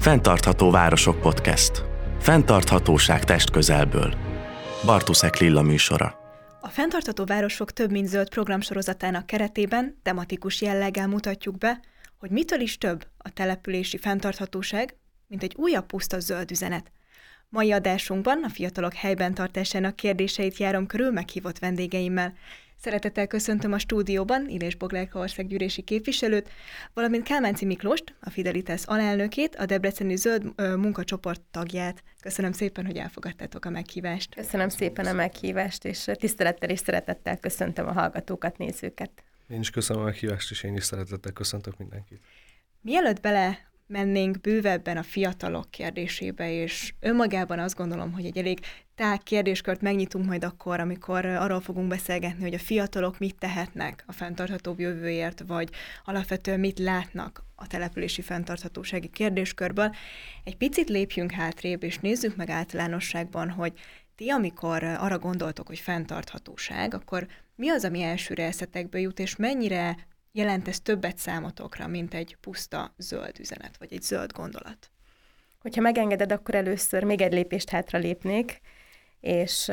Fentartható Városok Podcast. Fentarthatóság testközelből. Bartuszek Lilla műsora. A Fentartható Városok több mint zöld programsorozatának keretében tematikus jelleggel mutatjuk be, hogy mitől is több a települési fenntarthatóság, mint egy újabb puszta zöld üzenet. Mai adásunkban a fiatalok helyben tartásának kérdéseit járom körül meghívott vendégeimmel. Szeretettel köszöntöm a stúdióban Illés Boglárka országgyűlési képviselőt, valamint Kálmánci Miklóst, a Fidelitas alelnökét, a Debreceni Zöld munkacsoport tagját. Köszönöm szépen, hogy elfogadtátok a meghívást. Köszönöm szépen a meghívást, és tisztelettel és szeretettel köszöntöm a hallgatókat, nézőket. Én is köszönöm a meghívást, és én is szeretettel köszöntök mindenkit. Mielőtt bele mennénk bővebben a fiatalok kérdésébe, és önmagában azt gondolom, hogy egy elég tág kérdéskört megnyitunk majd akkor, amikor arról fogunk beszélgetni, hogy a fiatalok mit tehetnek a fenntartható jövőért, vagy alapvetően mit látnak a települési fenntarthatósági kérdéskörből. Egy picit lépjünk hátrébb, és nézzük meg általánosságban, hogy ti, amikor arra gondoltok, hogy fenntarthatóság, akkor mi az, ami elsőre eszetekbe jut, és mennyire jelent ez többet számotokra, mint egy puszta zöld üzenet, vagy egy zöld gondolat? Hogyha megengeded, akkor először még egy lépést hátra lépnék, és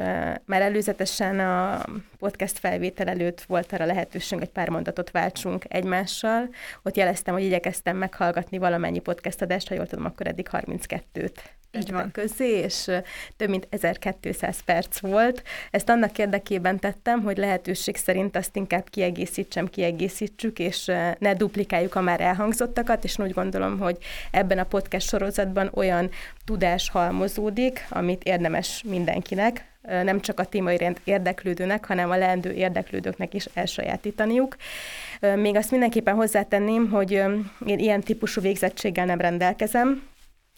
már előzetesen a podcast felvétel előtt volt arra lehetőség, hogy pár mondatot váltsunk egymással. Ott jeleztem, hogy igyekeztem meghallgatni valamennyi podcast adást, ha jól tudom, akkor eddig 32-t így van. közé, és több mint 1200 perc volt. Ezt annak érdekében tettem, hogy lehetőség szerint azt inkább kiegészítsem, kiegészítsük, és ne duplikáljuk a már elhangzottakat, és úgy gondolom, hogy ebben a podcast sorozatban olyan tudás halmozódik, amit érdemes mindenkinek, nem csak a téma iránt érdeklődőnek, hanem a leendő érdeklődőknek is elsajátítaniuk. Még azt mindenképpen hozzátenném, hogy én ilyen típusú végzettséggel nem rendelkezem,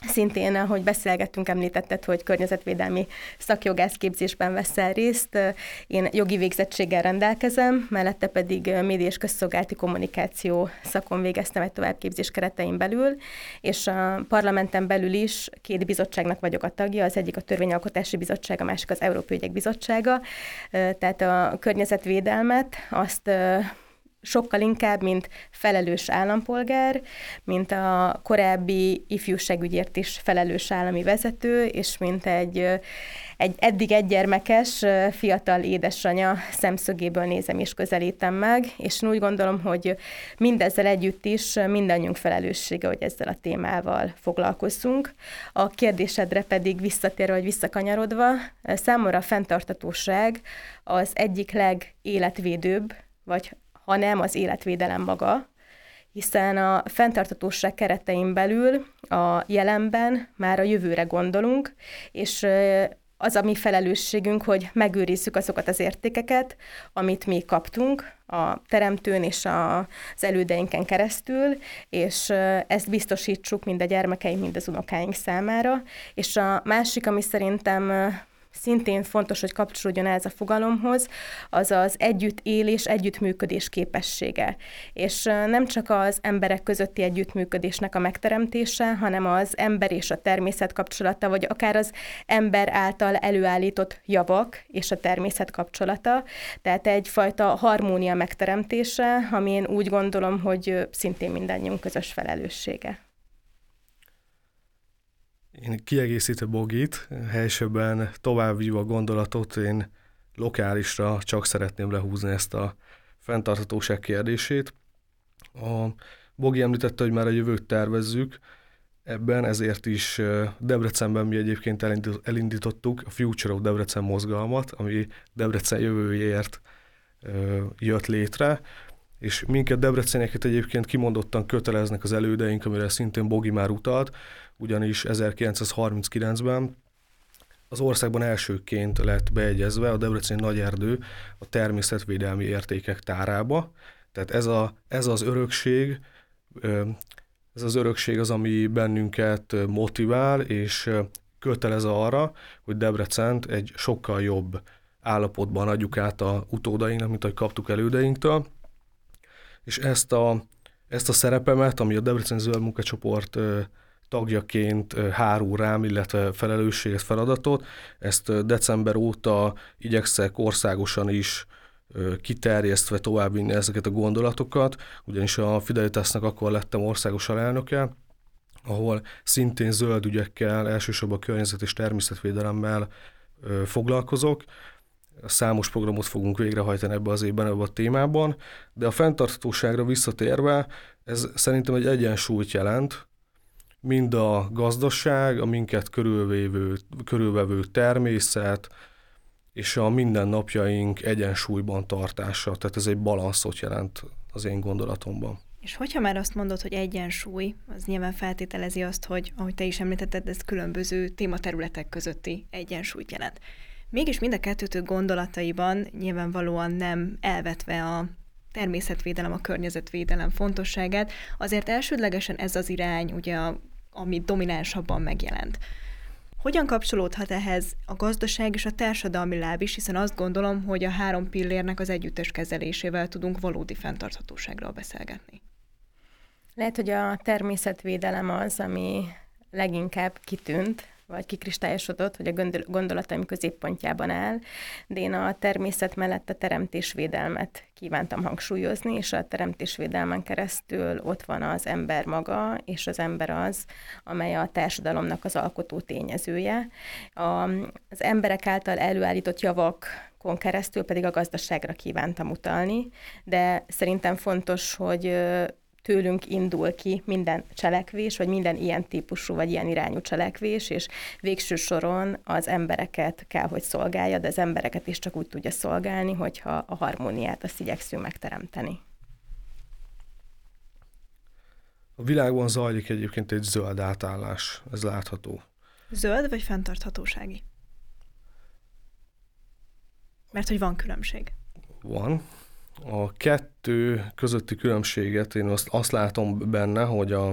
Szintén, ahogy beszélgettünk, említetted, hogy környezetvédelmi szakjogász képzésben veszel részt. Én jogi végzettséggel rendelkezem, mellette pedig média és közszolgálati kommunikáció szakon végeztem egy továbbképzés keretein belül, és a parlamenten belül is két bizottságnak vagyok a tagja, az egyik a Törvényalkotási Bizottság, a másik az Európai Ügyek Bizottsága. Tehát a környezetvédelmet azt sokkal inkább, mint felelős állampolgár, mint a korábbi ifjúságügyért is felelős állami vezető, és mint egy, egy eddig egygyermekes fiatal édesanya szemszögéből nézem és közelítem meg, és úgy gondolom, hogy mindezzel együtt is mindannyiunk felelőssége, hogy ezzel a témával foglalkozzunk. A kérdésedre pedig visszatérve, vagy visszakanyarodva, számomra a fenntartatóság az egyik legéletvédőbb, vagy hanem az életvédelem maga, hiszen a fenntartatóság keretein belül a jelenben már a jövőre gondolunk, és az a mi felelősségünk, hogy megőrizzük azokat az értékeket, amit mi kaptunk a teremtőn és a, az elődeinken keresztül, és ezt biztosítsuk mind a gyermekeink, mind az unokáink számára. És a másik, ami szerintem szintén fontos, hogy kapcsolódjon ez a fogalomhoz, az az együttélés, együttműködés képessége. És nem csak az emberek közötti együttműködésnek a megteremtése, hanem az ember és a természet kapcsolata, vagy akár az ember által előállított javak és a természet kapcsolata. Tehát egyfajta harmónia megteremtése, ami én úgy gondolom, hogy szintén mindannyiunk közös felelőssége. Én kiegészítő Bogit, helyesebben továbbvíva a gondolatot, én lokálisra csak szeretném lehúzni ezt a fenntarthatóság kérdését. A Bogi említette, hogy már a jövőt tervezzük, ebben, ezért is Debrecenben mi egyébként elindítottuk a Future of Debrecen mozgalmat, ami Debrecen jövőjéért jött létre, és minket Debreceneket egyébként kimondottan köteleznek az elődeink, amire szintén Bogi már utalt, ugyanis 1939-ben az országban elsőként lett beegyezve a Debreceni Nagy Erdő a természetvédelmi értékek tárába. Tehát ez, a, ez az örökség, ez az örökség az, ami bennünket motivál, és kötelez arra, hogy Debrecent egy sokkal jobb állapotban adjuk át a utódainknak, mint ahogy kaptuk elődeinktől. És ezt a, ezt a szerepemet, ami a Debrecen Zöld Munkacsoport tagjaként hárul rám, illetve felelősséget, feladatot. Ezt december óta igyekszek országosan is kiterjesztve továbbvinni ezeket a gondolatokat, ugyanis a Fidelitasnak akkor lettem országos alelnöke, ahol szintén zöld ügyekkel, elsősorban környezet és természetvédelemmel foglalkozok. Számos programot fogunk végrehajtani ebbe az évben, ebbe a témában, de a fenntarthatóságra visszatérve, ez szerintem egy egyensúlyt jelent, mind a gazdaság, a minket körülvévő, körülvevő természet, és a mindennapjaink egyensúlyban tartása. Tehát ez egy balanszot jelent az én gondolatomban. És hogyha már azt mondod, hogy egyensúly, az nyilván feltételezi azt, hogy, ahogy te is említetted, ez különböző tématerületek közötti egyensúlyt jelent. Mégis mind a kettőtök gondolataiban nyilvánvalóan nem elvetve a természetvédelem, a környezetvédelem fontosságát, azért elsődlegesen ez az irány, ugye, ami dominánsabban megjelent. Hogyan kapcsolódhat ehhez a gazdaság és a társadalmi láb is, hiszen azt gondolom, hogy a három pillérnek az együttes kezelésével tudunk valódi fenntarthatóságról beszélgetni. Lehet, hogy a természetvédelem az, ami leginkább kitűnt vagy kikristályosodott, hogy a gondolataim középpontjában áll, de én a természet mellett a teremtésvédelmet kívántam hangsúlyozni, és a teremtésvédelmen keresztül ott van az ember maga, és az ember az, amely a társadalomnak az alkotó tényezője. A, az emberek által előállított javakon keresztül pedig a gazdaságra kívántam utalni, de szerintem fontos, hogy tőlünk indul ki minden cselekvés, vagy minden ilyen típusú, vagy ilyen irányú cselekvés, és végső soron az embereket kell, hogy szolgálja, de az embereket is csak úgy tudja szolgálni, hogyha a harmóniát azt igyekszünk megteremteni. A világban zajlik egyébként egy zöld átállás, ez látható. Zöld vagy fenntarthatósági? Mert hogy van különbség. Van a kettő közötti különbséget én azt, azt látom benne, hogy a,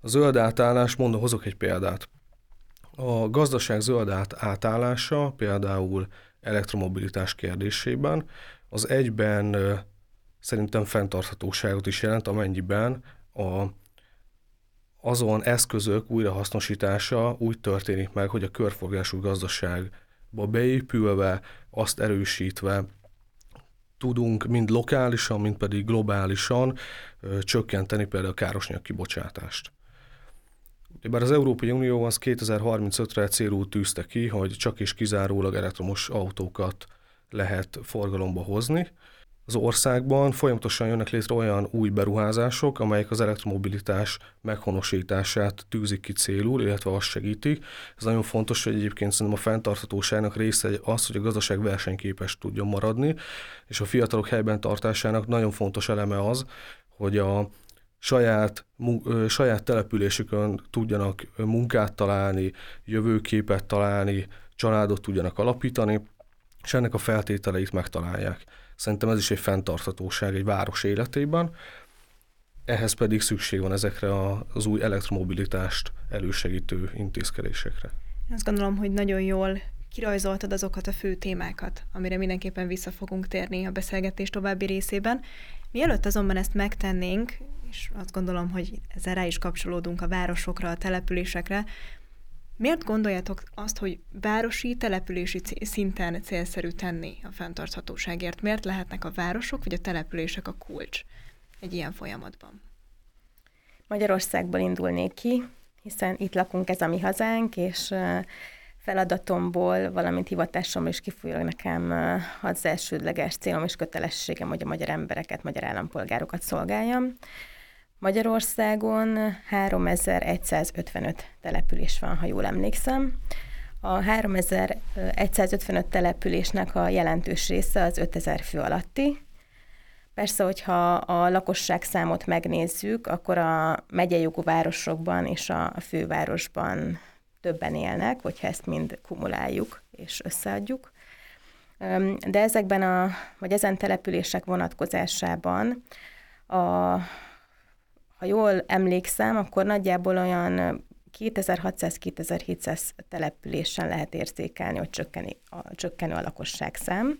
a zöld átállás, mondom, hozok egy példát. A gazdaság zöld át, átállása például elektromobilitás kérdésében az egyben szerintem fenntarthatóságot is jelent, amennyiben a, azon eszközök újrahasznosítása úgy történik meg, hogy a körforgású gazdaságba beépülve, azt erősítve, tudunk mind lokálisan, mind pedig globálisan csökkenteni például a károsanyag kibocsátást. Bár az Európai Unió az 2035-re célul tűzte ki, hogy csak és kizárólag elektromos autókat lehet forgalomba hozni, az országban folyamatosan jönnek létre olyan új beruházások, amelyek az elektromobilitás meghonosítását tűzik ki célul, illetve azt segítik. Ez nagyon fontos, hogy egyébként szerintem a fenntarthatóságnak része az, hogy a gazdaság versenyképes tudjon maradni, és a fiatalok helyben tartásának nagyon fontos eleme az, hogy a saját, saját településükön tudjanak munkát találni, jövőképet találni, családot tudjanak alapítani, és ennek a feltételeit megtalálják. Szerintem ez is egy fenntarthatóság egy város életében, ehhez pedig szükség van ezekre az új elektromobilitást elősegítő intézkedésekre. Azt gondolom, hogy nagyon jól kirajzoltad azokat a fő témákat, amire mindenképpen vissza fogunk térni a beszélgetés további részében. Mielőtt azonban ezt megtennénk, és azt gondolom, hogy ezzel rá is kapcsolódunk a városokra, a településekre, Miért gondoljátok azt, hogy városi, települési szinten célszerű tenni a fenntarthatóságért? Miért lehetnek a városok vagy a települések a kulcs egy ilyen folyamatban? Magyarországból indulnék ki, hiszen itt lakunk, ez a mi hazánk, és feladatomból, valamint hivatásomból is kifolyólag nekem az elsődleges célom és kötelességem, hogy a magyar embereket, magyar állampolgárokat szolgáljam. Magyarországon 3155 település van, ha jól emlékszem. A 3155 településnek a jelentős része az 5000 fő alatti. Persze, hogyha a lakosság számot megnézzük, akkor a megyei városokban és a fővárosban többen élnek, hogyha ezt mind kumuláljuk és összeadjuk. De ezekben a, vagy ezen települések vonatkozásában a ha jól emlékszem, akkor nagyjából olyan 2600-2700 településen lehet érzékelni, hogy csökkeni, a, csökkenő a lakosság szám.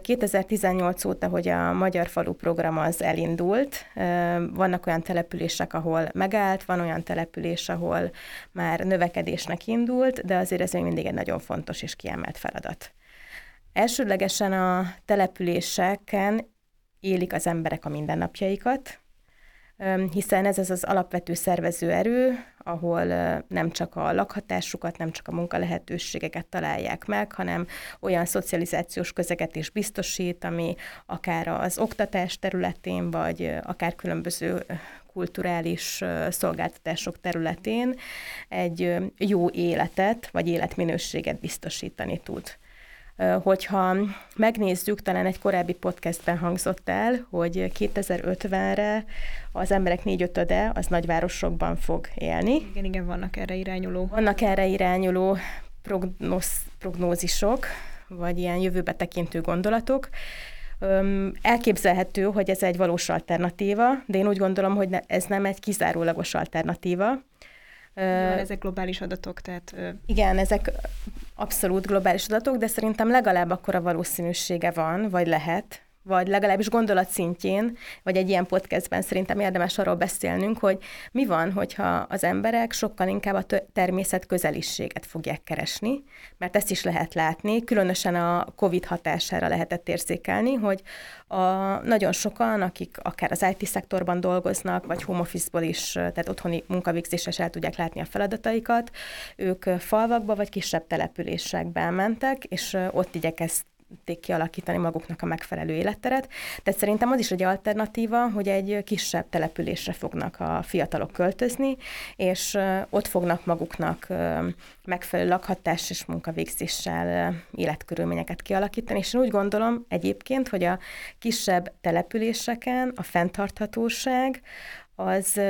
2018 óta, hogy a Magyar Falu program az elindult, vannak olyan települések, ahol megállt, van olyan település, ahol már növekedésnek indult, de azért ez még mindig egy nagyon fontos és kiemelt feladat. Elsődlegesen a településeken élik az emberek a mindennapjaikat, hiszen ez az az alapvető szervező erő, ahol nem csak a lakhatásukat, nem csak a munkalehetőségeket találják meg, hanem olyan szocializációs közeget is biztosít, ami akár az oktatás területén, vagy akár különböző kulturális szolgáltatások területén egy jó életet, vagy életminőséget biztosítani tud hogyha megnézzük, talán egy korábbi podcastben hangzott el, hogy 2050-re az emberek négyötöde az nagyvárosokban fog élni. Igen, igen, vannak erre irányuló. Vannak erre irányuló prognóz, prognózisok, vagy ilyen jövőbe tekintő gondolatok. Elképzelhető, hogy ez egy valós alternatíva, de én úgy gondolom, hogy ez nem egy kizárólagos alternatíva. Nyilván ezek globális adatok, tehát... Igen, ezek abszolút globális adatok, de szerintem legalább akkora valószínűsége van, vagy lehet, vagy legalábbis gondolat szintjén, vagy egy ilyen podcastben szerintem érdemes arról beszélnünk, hogy mi van, hogyha az emberek sokkal inkább a természet közeliséget fogják keresni, mert ezt is lehet látni, különösen a COVID hatására lehetett érzékelni, hogy a, nagyon sokan, akik akár az IT-szektorban dolgoznak, vagy home office-ból is, tehát otthoni munkavégzésre el tudják látni a feladataikat, ők falvakba vagy kisebb településekbe mentek, és ott igyekeztek tudték kialakítani maguknak a megfelelő életteret. Tehát szerintem az is egy alternatíva, hogy egy kisebb településre fognak a fiatalok költözni, és ott fognak maguknak megfelelő lakhatás és munkavégzéssel életkörülményeket kialakítani. És én úgy gondolom egyébként, hogy a kisebb településeken a fenntarthatóság az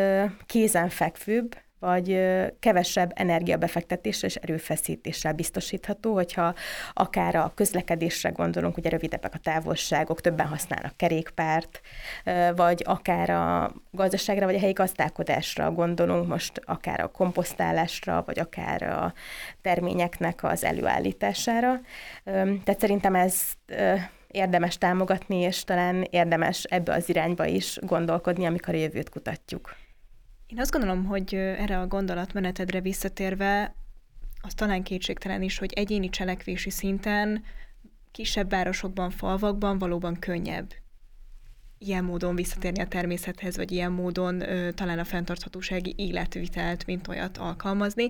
kézenfekvőbb, vagy kevesebb energiabefektetéssel és erőfeszítéssel biztosítható, hogyha akár a közlekedésre gondolunk, ugye rövidebbek a távolságok, többen használnak kerékpárt, vagy akár a gazdaságra, vagy a helyi gazdálkodásra gondolunk, most akár a komposztálásra, vagy akár a terményeknek az előállításására. Tehát szerintem ez érdemes támogatni, és talán érdemes ebbe az irányba is gondolkodni, amikor a jövőt kutatjuk. Én azt gondolom, hogy erre a gondolatmenetedre visszatérve, az talán kétségtelen is, hogy egyéni cselekvési szinten kisebb városokban, falvakban valóban könnyebb ilyen módon visszatérni a természethez, vagy ilyen módon ö, talán a fenntarthatósági életvitelt, mint olyat alkalmazni.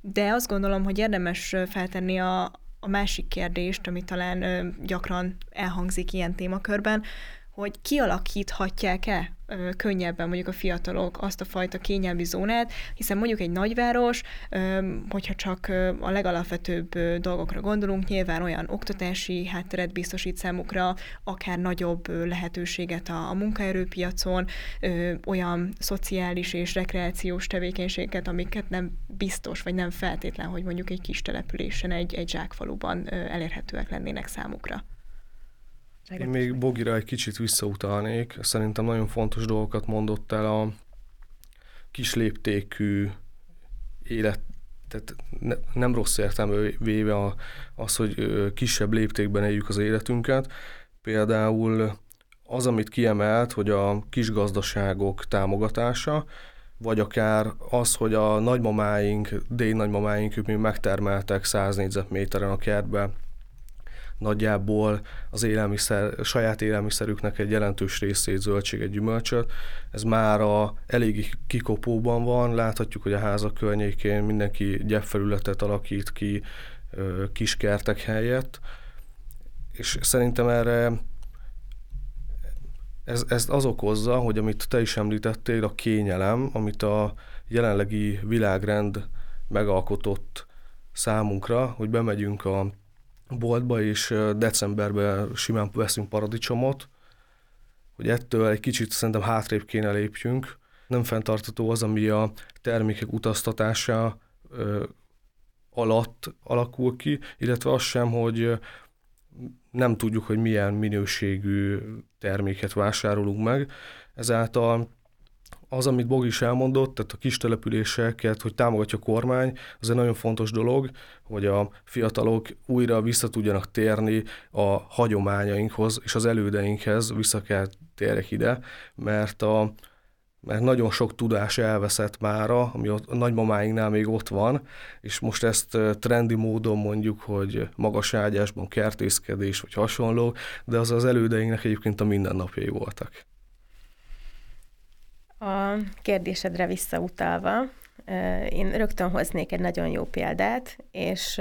De azt gondolom, hogy érdemes feltenni a, a másik kérdést, ami talán ö, gyakran elhangzik ilyen témakörben, hogy kialakíthatják-e könnyebben mondjuk a fiatalok azt a fajta kényelmi zónát, hiszen mondjuk egy nagyváros, hogyha csak a legalapvetőbb dolgokra gondolunk, nyilván olyan oktatási hátteret biztosít számukra, akár nagyobb lehetőséget a, a munkaerőpiacon, olyan szociális és rekreációs tevékenységeket, amiket nem biztos, vagy nem feltétlen, hogy mondjuk egy kis településen, egy, egy zsákfaluban elérhetőek lennének számukra. Én még Bogira egy kicsit visszautalnék. Szerintem nagyon fontos dolgokat mondott el a kis léptékű élet, tehát ne, nem rossz értelme véve a, az, hogy kisebb léptékben éljük az életünket. Például az, amit kiemelt, hogy a kis gazdaságok támogatása, vagy akár az, hogy a nagymamáink, dél nagymamáink, ők még megtermeltek 100 négyzetméteren a kertbe nagyjából az élelmiszer, saját élelmiszerüknek egy jelentős részét, zöldséget, gyümölcsöt. Ez már a elég kikopóban van, láthatjuk, hogy a házak környékén mindenki gyepfelületet alakít ki kiskertek helyett, és szerintem erre ez, ez az okozza, hogy amit te is említettél, a kényelem, amit a jelenlegi világrend megalkotott számunkra, hogy bemegyünk a boltba, és decemberben simán veszünk paradicsomot, hogy ettől egy kicsit szerintem hátrébb kéne lépjünk. Nem fenntartató az, ami a termékek utaztatása ö, alatt alakul ki, illetve az sem, hogy nem tudjuk, hogy milyen minőségű terméket vásárolunk meg. Ezáltal az, amit Bog is elmondott, tehát a kis településeket, hogy támogatja a kormány, az egy nagyon fontos dolog, hogy a fiatalok újra vissza tudjanak térni a hagyományainkhoz és az elődeinkhez, vissza kell térjek ide, mert a, mert nagyon sok tudás elveszett mára, ami ott, a nagymamáinknál még ott van, és most ezt trendi módon mondjuk, hogy magas ágyásban kertészkedés vagy hasonló, de az az elődeinknek egyébként a mindennapjai voltak A kérdésedre visszautalva, én rögtön hoznék egy nagyon jó példát, és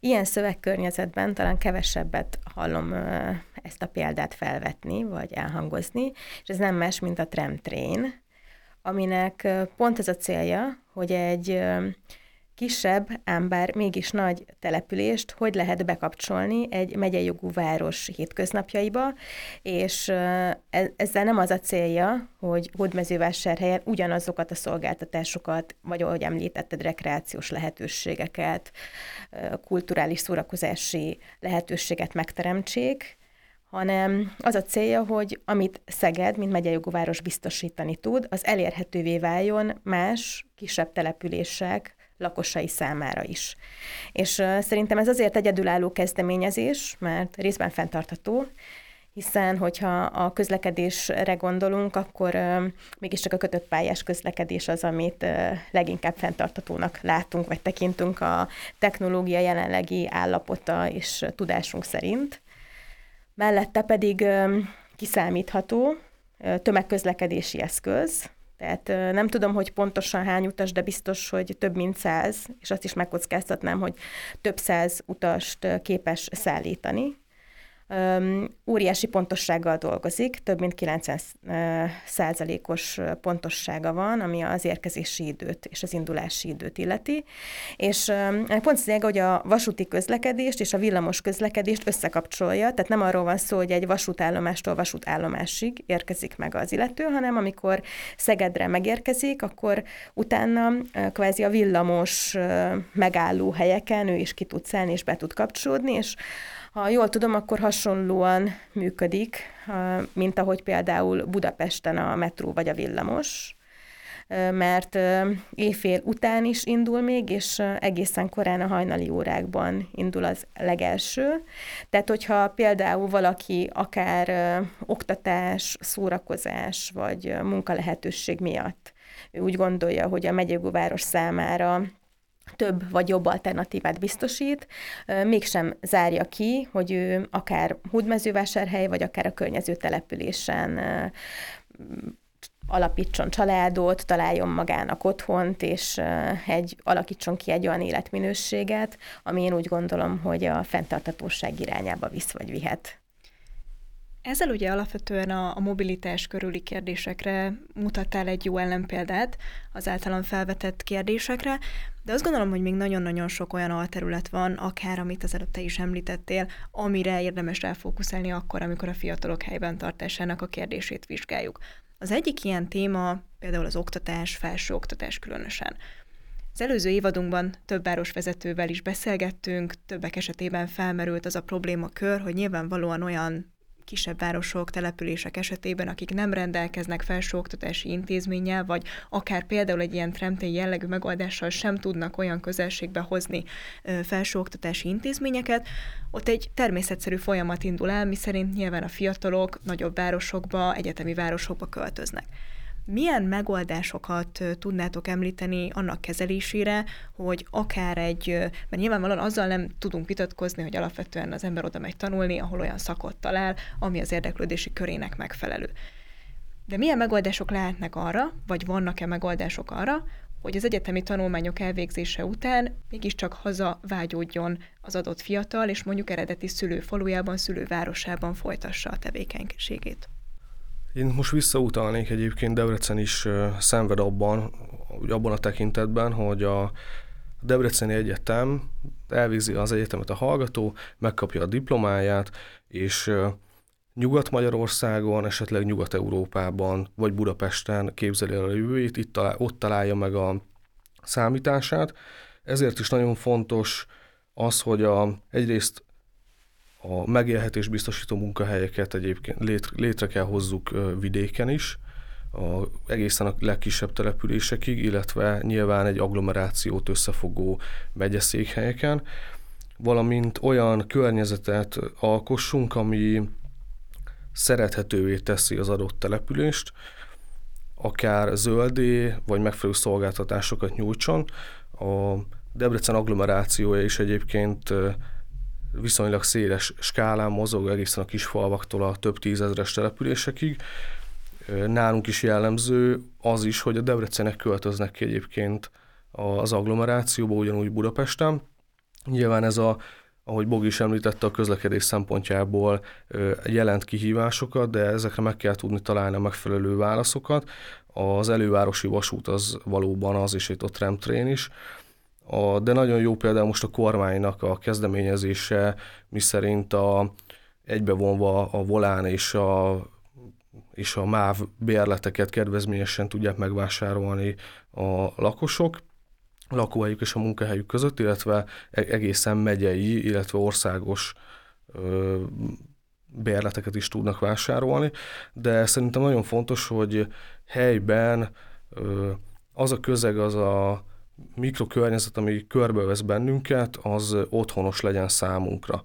ilyen szövegkörnyezetben talán kevesebbet hallom ezt a példát felvetni, vagy elhangozni, és ez nem más, mint a tramtrain, aminek pont ez a célja, hogy egy kisebb, ám bár mégis nagy települést hogy lehet bekapcsolni egy megyei város hétköznapjaiba, és e, ezzel nem az a célja, hogy Hódmezővásárhelyen ugyanazokat a szolgáltatásokat, vagy ahogy említetted, rekreációs lehetőségeket, kulturális szórakozási lehetőséget megteremtsék, hanem az a célja, hogy amit Szeged, mint megyei jogú város biztosítani tud, az elérhetővé váljon más kisebb települések, lakosai számára is. És szerintem ez azért egyedülálló kezdeményezés, mert részben fenntartható, hiszen hogyha a közlekedésre gondolunk, akkor uh, mégiscsak a kötött pályás közlekedés az, amit leginkább fenntartatónak látunk, vagy tekintünk a technológia jelenlegi állapota és tudásunk szerint. Mellette pedig kiszámítható tömegközlekedési eszköz, tehát nem tudom, hogy pontosan hány utas, de biztos, hogy több mint száz, és azt is megkockáztatnám, hogy több száz utast képes szállítani óriási pontossággal dolgozik, több mint 90 százalékos pontossága van, ami az érkezési időt és az indulási időt illeti. És pont lényeg, hogy a vasúti közlekedést és a villamos közlekedést összekapcsolja, tehát nem arról van szó, hogy egy vasútállomástól vasútállomásig érkezik meg az illető, hanem amikor Szegedre megérkezik, akkor utána kvázi a villamos megálló helyeken ő is ki tud szállni és be tud kapcsolódni, és ha jól tudom, akkor hasonlóan működik, mint ahogy például Budapesten a metró vagy a villamos, mert éjfél után is indul még, és egészen korán a hajnali órákban indul az legelső. Tehát, hogyha például valaki akár oktatás, szórakozás vagy munkalehetőség miatt ő úgy gondolja, hogy a megyegúváros számára több vagy jobb alternatívát biztosít, mégsem zárja ki, hogy ő akár Húdmezővásárhely, vagy akár a környező településen alapítson családot, találjon magának otthont, és egy, alakítson ki egy olyan életminőséget, ami én úgy gondolom, hogy a fenntartatóság irányába visz vagy vihet. Ezzel ugye alapvetően a, a mobilitás körüli kérdésekre mutattál egy jó ellenpéldát az általam felvetett kérdésekre, de azt gondolom, hogy még nagyon-nagyon sok olyan alterület van, akár amit az előtt te is említettél, amire érdemes ráfókuszálni akkor, amikor a fiatalok helyben tartásának a kérdését vizsgáljuk. Az egyik ilyen téma például az oktatás, felső oktatás különösen. Az előző évadunkban több városvezetővel is beszélgettünk, többek esetében felmerült az a problémakör, hogy nyilvánvalóan olyan kisebb városok, települések esetében, akik nem rendelkeznek felsőoktatási intézménnyel, vagy akár például egy ilyen tremtély jellegű megoldással sem tudnak olyan közelségbe hozni felsőoktatási intézményeket, ott egy természetszerű folyamat indul el, miszerint nyilván a fiatalok nagyobb városokba, egyetemi városokba költöznek. Milyen megoldásokat tudnátok említeni annak kezelésére, hogy akár egy, mert nyilvánvalóan azzal nem tudunk vitatkozni, hogy alapvetően az ember oda megy tanulni, ahol olyan szakot talál, ami az érdeklődési körének megfelelő. De milyen megoldások lehetnek arra, vagy vannak-e megoldások arra, hogy az egyetemi tanulmányok elvégzése után mégiscsak haza vágyódjon az adott fiatal, és mondjuk eredeti szülőfalujában, szülővárosában folytassa a tevékenységét. Én most visszautalnék egyébként, Debrecen is szenved abban, abban a tekintetben, hogy a Debreceni Egyetem elvégzi az egyetemet a hallgató, megkapja a diplomáját, és Nyugat-Magyarországon, esetleg Nyugat-Európában, vagy Budapesten képzeli el a jövőjét, itt talál, ott találja meg a számítását. Ezért is nagyon fontos az, hogy a, egyrészt a megélhetés biztosító munkahelyeket egyébként létre, létre kell hozzuk vidéken is, a, egészen a legkisebb településekig, illetve nyilván egy agglomerációt összefogó megyeszékhelyeken, valamint olyan környezetet alkossunk, ami szerethetővé teszi az adott települést, akár zöldé, vagy megfelelő szolgáltatásokat nyújtson. A Debrecen agglomerációja is egyébként viszonylag széles skálán mozog egészen a kisfalvaktól a több tízezres településekig. Nálunk is jellemző az is, hogy a Debrecenek költöznek ki egyébként az agglomerációba, ugyanúgy Budapesten. Nyilván ez a ahogy Bog is említette, a közlekedés szempontjából jelent kihívásokat, de ezekre meg kell tudni találni a megfelelő válaszokat. Az elővárosi vasút az valóban az, és itt a tramtrain is. A, de nagyon jó például most a kormánynak a kezdeményezése, miszerint a, egybevonva a volán és a és a MÁV bérleteket kedvezményesen tudják megvásárolni a lakosok lakóhelyük és a munkahelyük között, illetve e-, egészen megyei, illetve országos ö, bérleteket is tudnak vásárolni, de szerintem nagyon fontos, hogy helyben ö, az a közeg, az a mikrokörnyezet, ami körbevesz bennünket, az otthonos legyen számunkra.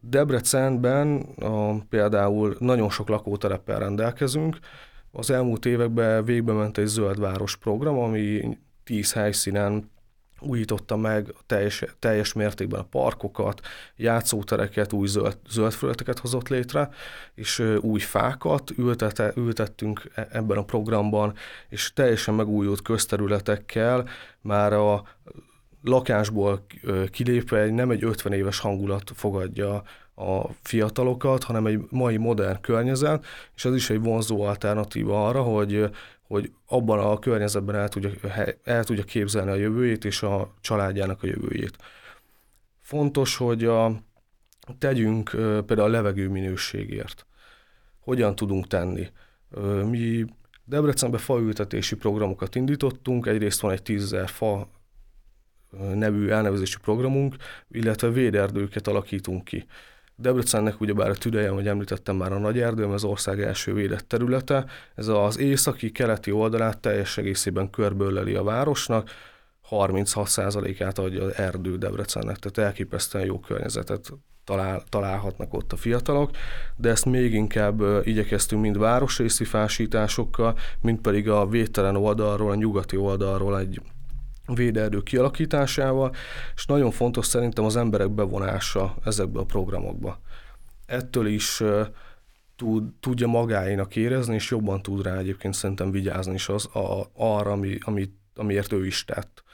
Debrecenben a, például nagyon sok lakóteleppel rendelkezünk, az elmúlt években végbe ment egy zöldváros program, ami tíz helyszínen újította meg teljes, teljes mértékben a parkokat, játszótereket, új zöld, zöld felületeket hozott létre, és új fákat ültete, ültettünk e, ebben a programban, és teljesen megújult közterületekkel már a lakásból kilépve nem egy 50 éves hangulat fogadja a fiatalokat, hanem egy mai modern környezet, és ez is egy vonzó alternatíva arra, hogy hogy abban a környezetben el tudja, el tudja képzelni a jövőjét és a családjának a jövőjét. Fontos, hogy a, tegyünk például a levegő minőségért. Hogyan tudunk tenni? Mi Debrecenben faültetési programokat indítottunk, egyrészt van egy 10 fa nevű elnevezésű programunk, illetve véderdőket alakítunk ki. Debrecennek ugyebár a tüdeje, ahogy említettem már a Nagy Erdő, az ország első védett területe. Ez az északi, keleti oldalát teljes egészében körböleli a városnak, 36%-át adja az erdő Debrecennek, tehát elképesztően jó környezetet talál, találhatnak ott a fiatalok, de ezt még inkább igyekeztünk mind városrészi fásításokkal, mind pedig a védtelen oldalról, a nyugati oldalról egy véderdő kialakításával, és nagyon fontos szerintem az emberek bevonása ezekbe a programokba. Ettől is tud, tudja magáénak érezni, és jobban tud rá egyébként szerintem vigyázni is az, a, arra, ami, ami, amiért ő is tett.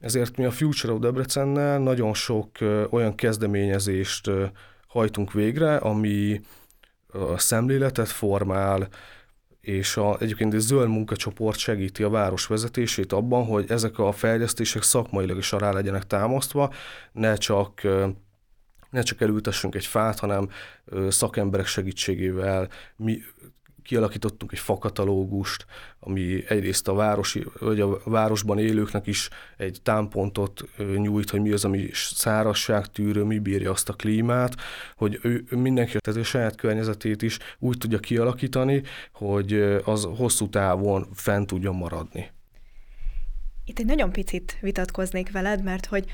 Ezért mi a Future of Debrecennel nagyon sok olyan kezdeményezést hajtunk végre, ami szemléletet formál, és a, egyébként egy zöld munkacsoport segíti a város vezetését abban, hogy ezek a fejlesztések szakmailag is alá legyenek támasztva, ne csak ne csak elültessünk egy fát, hanem szakemberek segítségével mi kialakítottunk egy fakatalógust, ami egyrészt a városi, vagy a városban élőknek is egy támpontot nyújt, hogy mi az, ami szárazság tűrő, mi bírja azt a klímát, hogy ő mindenki tehát a saját környezetét is úgy tudja kialakítani, hogy az hosszú távon fent tudjon maradni. Itt egy nagyon picit vitatkoznék veled, mert hogy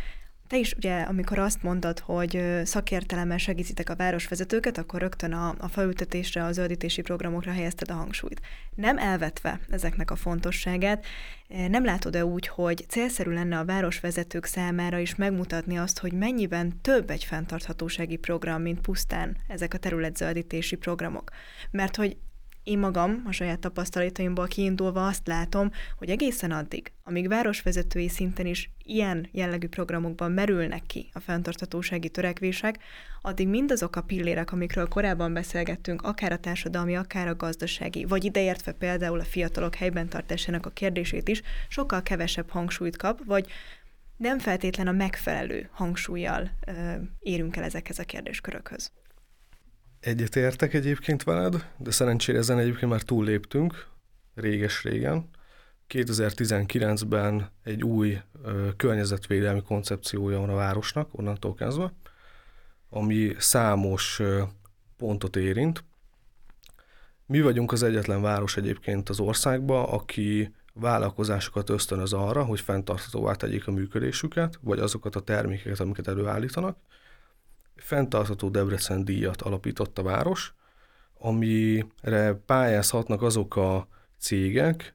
te is ugye, amikor azt mondod, hogy szakértelemmel segítitek a városvezetőket, akkor rögtön a, a faültetésre, a zöldítési programokra helyezted a hangsúlyt. Nem elvetve ezeknek a fontosságát, nem látod-e úgy, hogy célszerű lenne a városvezetők számára is megmutatni azt, hogy mennyiben több egy fenntarthatósági program, mint pusztán ezek a területzöldítési programok? Mert hogy én magam, a saját tapasztalataimból kiindulva azt látom, hogy egészen addig, amíg városvezetői szinten is ilyen jellegű programokban merülnek ki a fenntarthatósági törekvések, addig mindazok a pillérek, amikről korábban beszélgettünk, akár a társadalmi, akár a gazdasági, vagy ideértve például a fiatalok helyben tartásának a kérdését is, sokkal kevesebb hangsúlyt kap, vagy nem feltétlen a megfelelő hangsúlyjal ö, érünk el ezekhez a kérdéskörökhöz. Egyetértek egyébként veled, de szerencsére ezen egyébként már túlléptünk, réges-régen. 2019-ben egy új ö, környezetvédelmi koncepciója van a városnak, onnantól kezdve, ami számos ö, pontot érint. Mi vagyunk az egyetlen város egyébként az országban, aki vállalkozásokat ösztönöz arra, hogy fenntarthatóvá tegyék a működésüket, vagy azokat a termékeket, amiket előállítanak, fenntartható Debrecen díjat alapított a város, amire pályázhatnak azok a cégek,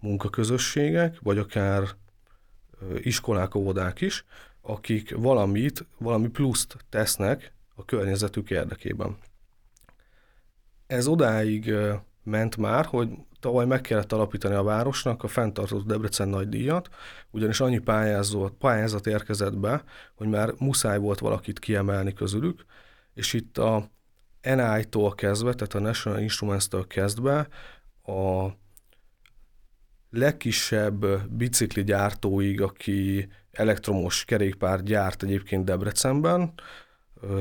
munkaközösségek, vagy akár iskolák, óvodák is, akik valamit, valami pluszt tesznek a környezetük érdekében. Ez odáig ment már, hogy tavaly meg kellett alapítani a városnak a fenntartott Debrecen nagy díjat, ugyanis annyi pályázat, pályázat érkezett be, hogy már muszáj volt valakit kiemelni közülük, és itt a NI-tól kezdve, tehát a National Instruments-től kezdve a legkisebb bicikli gyártóig, aki elektromos kerékpárt gyárt egyébként Debrecenben,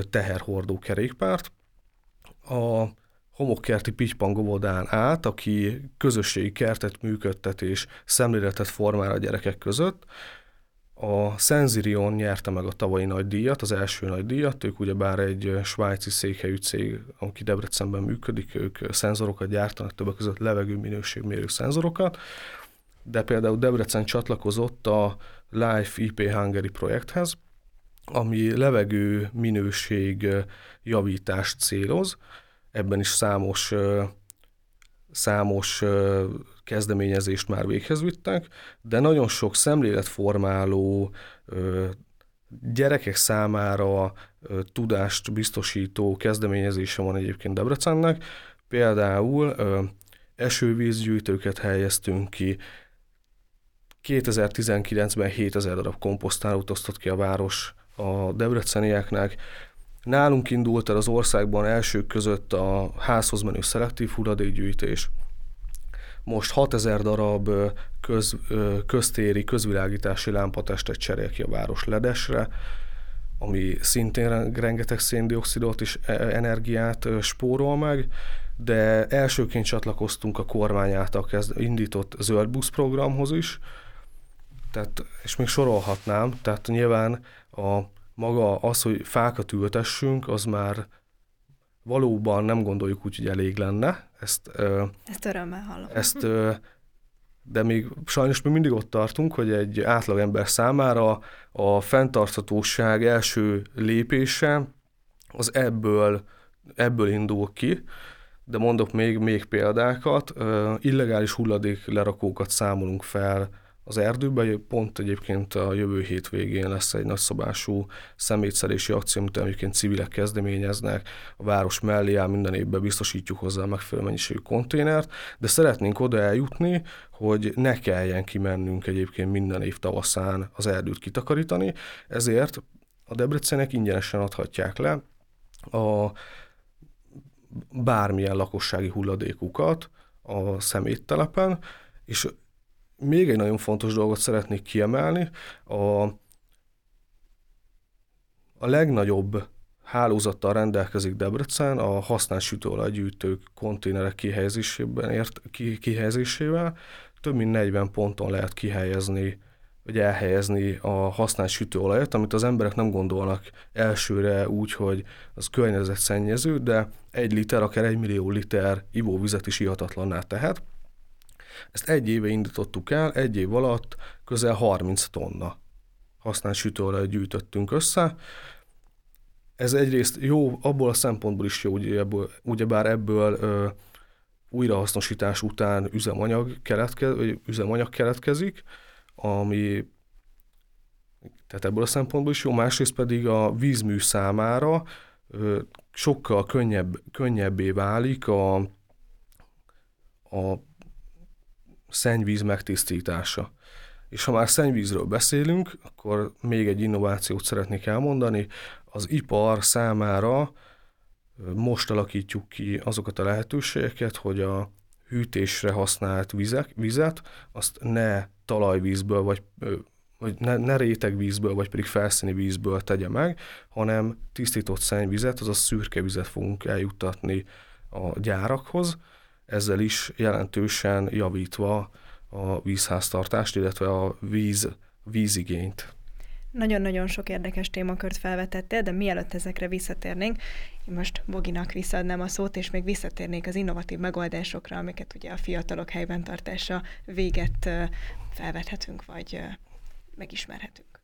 teherhordó kerékpárt, a homokkerti Pitypangovodán át, aki közösségi kertet működtet és szemléletet formál a gyerekek között. A Senzirion nyerte meg a tavalyi nagy díjat, az első nagy díjat, ők ugyebár egy svájci székhelyű cég, aki Debrecenben működik, ők szenzorokat gyártanak, többek között levegő minőségmérő szenzorokat, de például Debrecen csatlakozott a Life IP Hungary projekthez, ami levegő minőség javítást céloz, ebben is számos, számos kezdeményezést már véghez vittek, de nagyon sok szemléletformáló, gyerekek számára tudást biztosító kezdeményezése van egyébként Debrecennek. Például esővízgyűjtőket helyeztünk ki, 2019-ben 7000 darab komposztálót osztott ki a város a debrecenieknek, Nálunk indult el az országban elsők között a házhoz menő szelektív hulladékgyűjtés. Most 6000 darab köz, köztéri közvilágítási lámpatestet cserél ki a város ledesre, ami szintén rengeteg széndiokszidot és e, energiát spórol meg, de elsőként csatlakoztunk a kormány által kezd, indított zöld busz programhoz is, tehát, és még sorolhatnám, tehát nyilván a maga az, hogy fákat ültessünk, az már valóban nem gondoljuk úgy, hogy elég lenne. Ezt, ezt örömmel hallom. Ezt, de még sajnos mi mindig ott tartunk, hogy egy átlagember számára a fenntarthatóság első lépése az ebből, ebből indul ki, de mondok még, még példákat. Illegális hulladék lerakókat számolunk fel az erdőben. Pont egyébként a jövő hét végén lesz egy nagyszabású szemétszerési akció, amit egyébként civilek kezdeményeznek. A város mellé áll minden évben biztosítjuk hozzá megfelelő mennyiségű konténert, de szeretnénk oda eljutni, hogy ne kelljen kimennünk egyébként minden év tavaszán az erdőt kitakarítani, ezért a Debrecenek ingyenesen adhatják le a bármilyen lakossági hulladékukat a szeméttelepen, és még egy nagyon fontos dolgot szeretnék kiemelni. A, a legnagyobb hálózattal rendelkezik Debrecen a használt sütőolajgyűjtők konténerek kihelyezésében ért, ki, kihelyezésével. Több mint 40 ponton lehet kihelyezni vagy elhelyezni a használt sütőolajat, amit az emberek nem gondolnak elsőre úgy, hogy az környezetszennyező, de egy liter, akár egy millió liter ivóvizet is ihatatlanná tehet. Ezt egy éve indítottuk el, egy év alatt közel 30 tonna használt sütőolajat gyűjtöttünk össze. Ez egyrészt jó, abból a szempontból is jó, ebből, ugyebár ebből ö, újrahasznosítás után üzemanyag, keletke, üzemanyag keletkezik, ami tehát ebből a szempontból is jó, másrészt pedig a vízmű számára ö, sokkal könnyebb, könnyebbé válik a, a szennyvíz megtisztítása. És ha már szennyvízről beszélünk, akkor még egy innovációt szeretnék elmondani. Az ipar számára most alakítjuk ki azokat a lehetőségeket, hogy a hűtésre használt vizek, vizet, azt ne talajvízből, vagy, vagy ne, ne rétegvízből, vagy pedig felszíni vízből tegye meg, hanem tisztított szennyvizet, azaz szürke vizet fogunk eljuttatni a gyárakhoz, ezzel is jelentősen javítva a vízháztartást, illetve a víz, vízigényt. Nagyon-nagyon sok érdekes témakört felvetettél, de mielőtt ezekre visszatérnénk, én most Boginak visszaadnám a szót, és még visszatérnék az innovatív megoldásokra, amiket ugye a fiatalok helyben tartása véget felvethetünk, vagy megismerhetünk.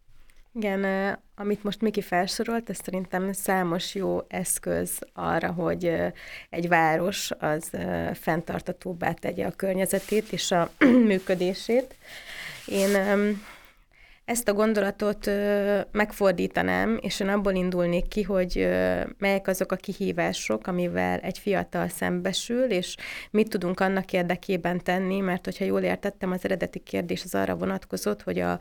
Igen, amit most Miki felsorolt, ez szerintem számos jó eszköz arra, hogy egy város az fenntartatóbbá tegye a környezetét és a működését. Én Ezt a gondolatot megfordítanám, és én abból indulnék ki, hogy melyek azok a kihívások, amivel egy fiatal szembesül, és mit tudunk annak érdekében tenni, mert hogyha jól értettem, az eredeti kérdés az arra vonatkozott, hogy a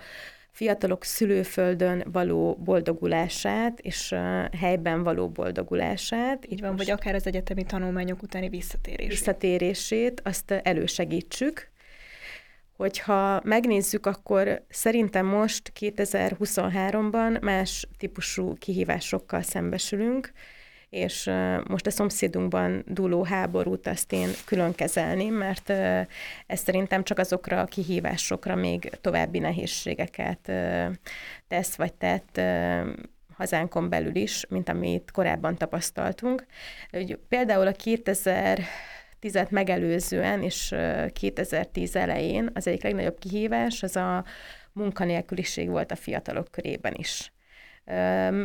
fiatalok szülőföldön való boldogulását és helyben való boldogulását. Így van, vagy akár az egyetemi tanulmányok utáni visszatérését. Visszatérését, azt elősegítsük. Hogyha megnézzük, akkor szerintem most 2023-ban más típusú kihívásokkal szembesülünk, és most a szomszédunkban dúló háborút azt én külön kezelném, mert ez szerintem csak azokra a kihívásokra még további nehézségeket tesz, vagy tett hazánkon belül is, mint amit korábban tapasztaltunk. Például a 2000 10 megelőzően és 2010 elején az egyik legnagyobb kihívás az a munkanélküliség volt a fiatalok körében is.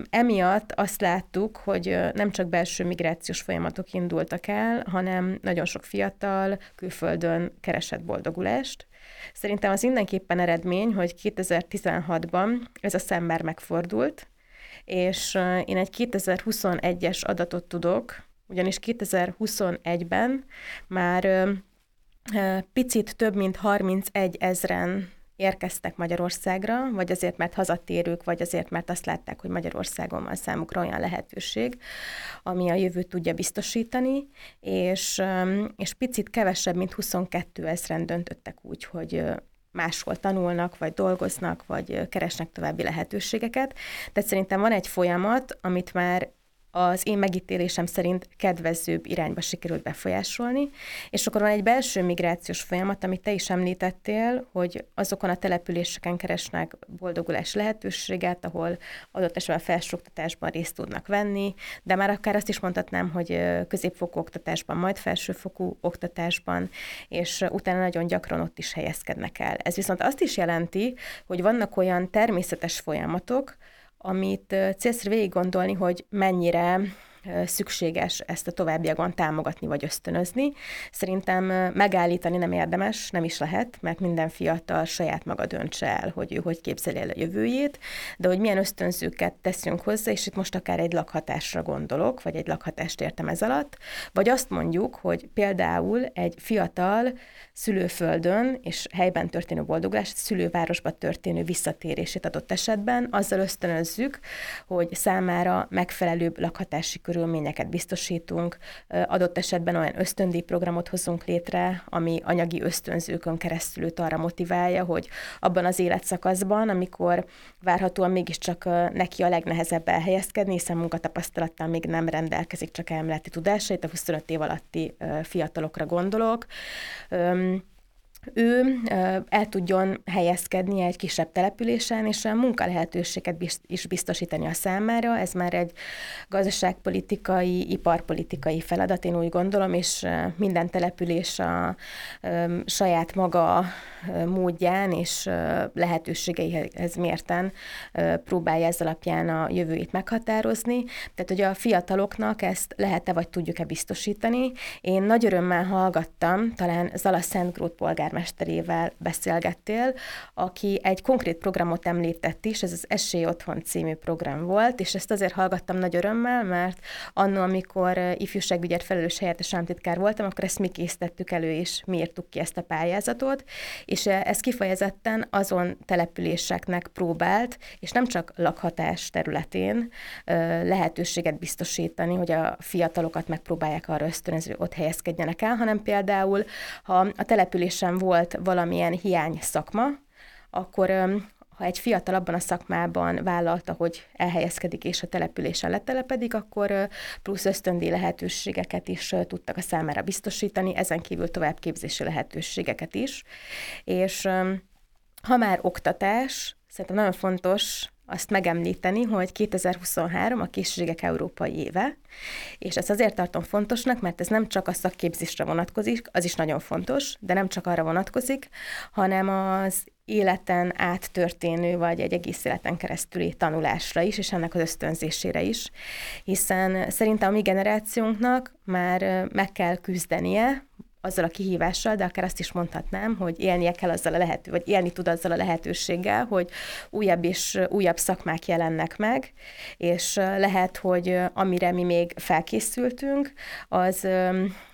Emiatt azt láttuk, hogy nem csak belső migrációs folyamatok indultak el, hanem nagyon sok fiatal külföldön keresett boldogulást. Szerintem az mindenképpen eredmény, hogy 2016-ban ez a szemmel megfordult, és én egy 2021-es adatot tudok, ugyanis 2021-ben már picit több mint 31 ezren érkeztek Magyarországra, vagy azért, mert hazatérők, vagy azért, mert azt látták, hogy Magyarországon van számukra olyan lehetőség, ami a jövőt tudja biztosítani, és, és picit kevesebb, mint 22 ezeren döntöttek úgy, hogy máshol tanulnak, vagy dolgoznak, vagy keresnek további lehetőségeket. Tehát szerintem van egy folyamat, amit már az én megítélésem szerint kedvezőbb irányba sikerült befolyásolni, és akkor van egy belső migrációs folyamat, amit te is említettél, hogy azokon a településeken keresnek boldogulás lehetőséget, ahol adott esetben felsőoktatásban részt tudnak venni, de már akár azt is mondhatnám, hogy középfokú oktatásban, majd felsőfokú oktatásban, és utána nagyon gyakran ott is helyezkednek el. Ez viszont azt is jelenti, hogy vannak olyan természetes folyamatok, amit célszerű végig gondolni, hogy mennyire szükséges ezt a továbbiakban támogatni vagy ösztönözni. Szerintem megállítani nem érdemes, nem is lehet, mert minden fiatal saját maga döntse el, hogy ő hogy képzeli el a jövőjét, de hogy milyen ösztönzőket teszünk hozzá, és itt most akár egy lakhatásra gondolok, vagy egy lakhatást értem ez alatt, vagy azt mondjuk, hogy például egy fiatal szülőföldön és helyben történő boldogulást, szülővárosba történő visszatérését adott esetben, azzal ösztönözzük, hogy számára megfelelőbb lakhatási körülményeket biztosítunk, adott esetben olyan ösztöndíj programot hozunk létre, ami anyagi ösztönzőkön keresztül őt arra motiválja, hogy abban az életszakaszban, amikor várhatóan mégiscsak neki a legnehezebb elhelyezkedni, hiszen munkatapasztalattal még nem rendelkezik, csak elméleti tudásait, a 25 év alatti fiatalokra gondolok, ő el tudjon helyezkedni egy kisebb településen, és a munkalehetőséget is biztosítani a számára. Ez már egy gazdaságpolitikai, iparpolitikai feladat, én úgy gondolom, és minden település a saját maga módján és lehetőségeihez mérten próbálja ez alapján a jövőjét meghatározni. Tehát, hogy a fiataloknak ezt lehet-e vagy tudjuk-e biztosítani. Én nagy örömmel hallgattam, talán Zala Szentgrót polgármesterével beszélgettél, aki egy konkrét programot említett is, ez az Esély Otthon című program volt, és ezt azért hallgattam nagy örömmel, mert annól, amikor ifjúságügyet felelős helyettes államtitkár voltam, akkor ezt mi készítettük elő, és mi írtuk ki ezt a pályázatot, és ez kifejezetten azon településeknek próbált, és nem csak lakhatás területén lehetőséget biztosítani, hogy a fiatalokat megpróbálják arra ösztönözni, hogy ott helyezkedjenek el, hanem például, ha a településen volt valamilyen hiány szakma, akkor ha egy fiatal abban a szakmában vállalta, hogy elhelyezkedik és a településen letelepedik, akkor plusz ösztöndi lehetőségeket is tudtak a számára biztosítani, ezen kívül továbbképzési lehetőségeket is. És ha már oktatás, szerintem nagyon fontos azt megemlíteni, hogy 2023 a készségek európai éve, és ezt azért tartom fontosnak, mert ez nem csak a szakképzésre vonatkozik, az is nagyon fontos, de nem csak arra vonatkozik, hanem az életen át történő, vagy egy egész életen keresztüli tanulásra is, és ennek az ösztönzésére is, hiszen szerintem a mi generációnknak már meg kell küzdenie azzal a kihívással, de akár azt is mondhatnám, hogy élnie kell azzal a lehető, vagy élni tud azzal a lehetőséggel, hogy újabb és újabb szakmák jelennek meg, és lehet, hogy amire mi még felkészültünk, az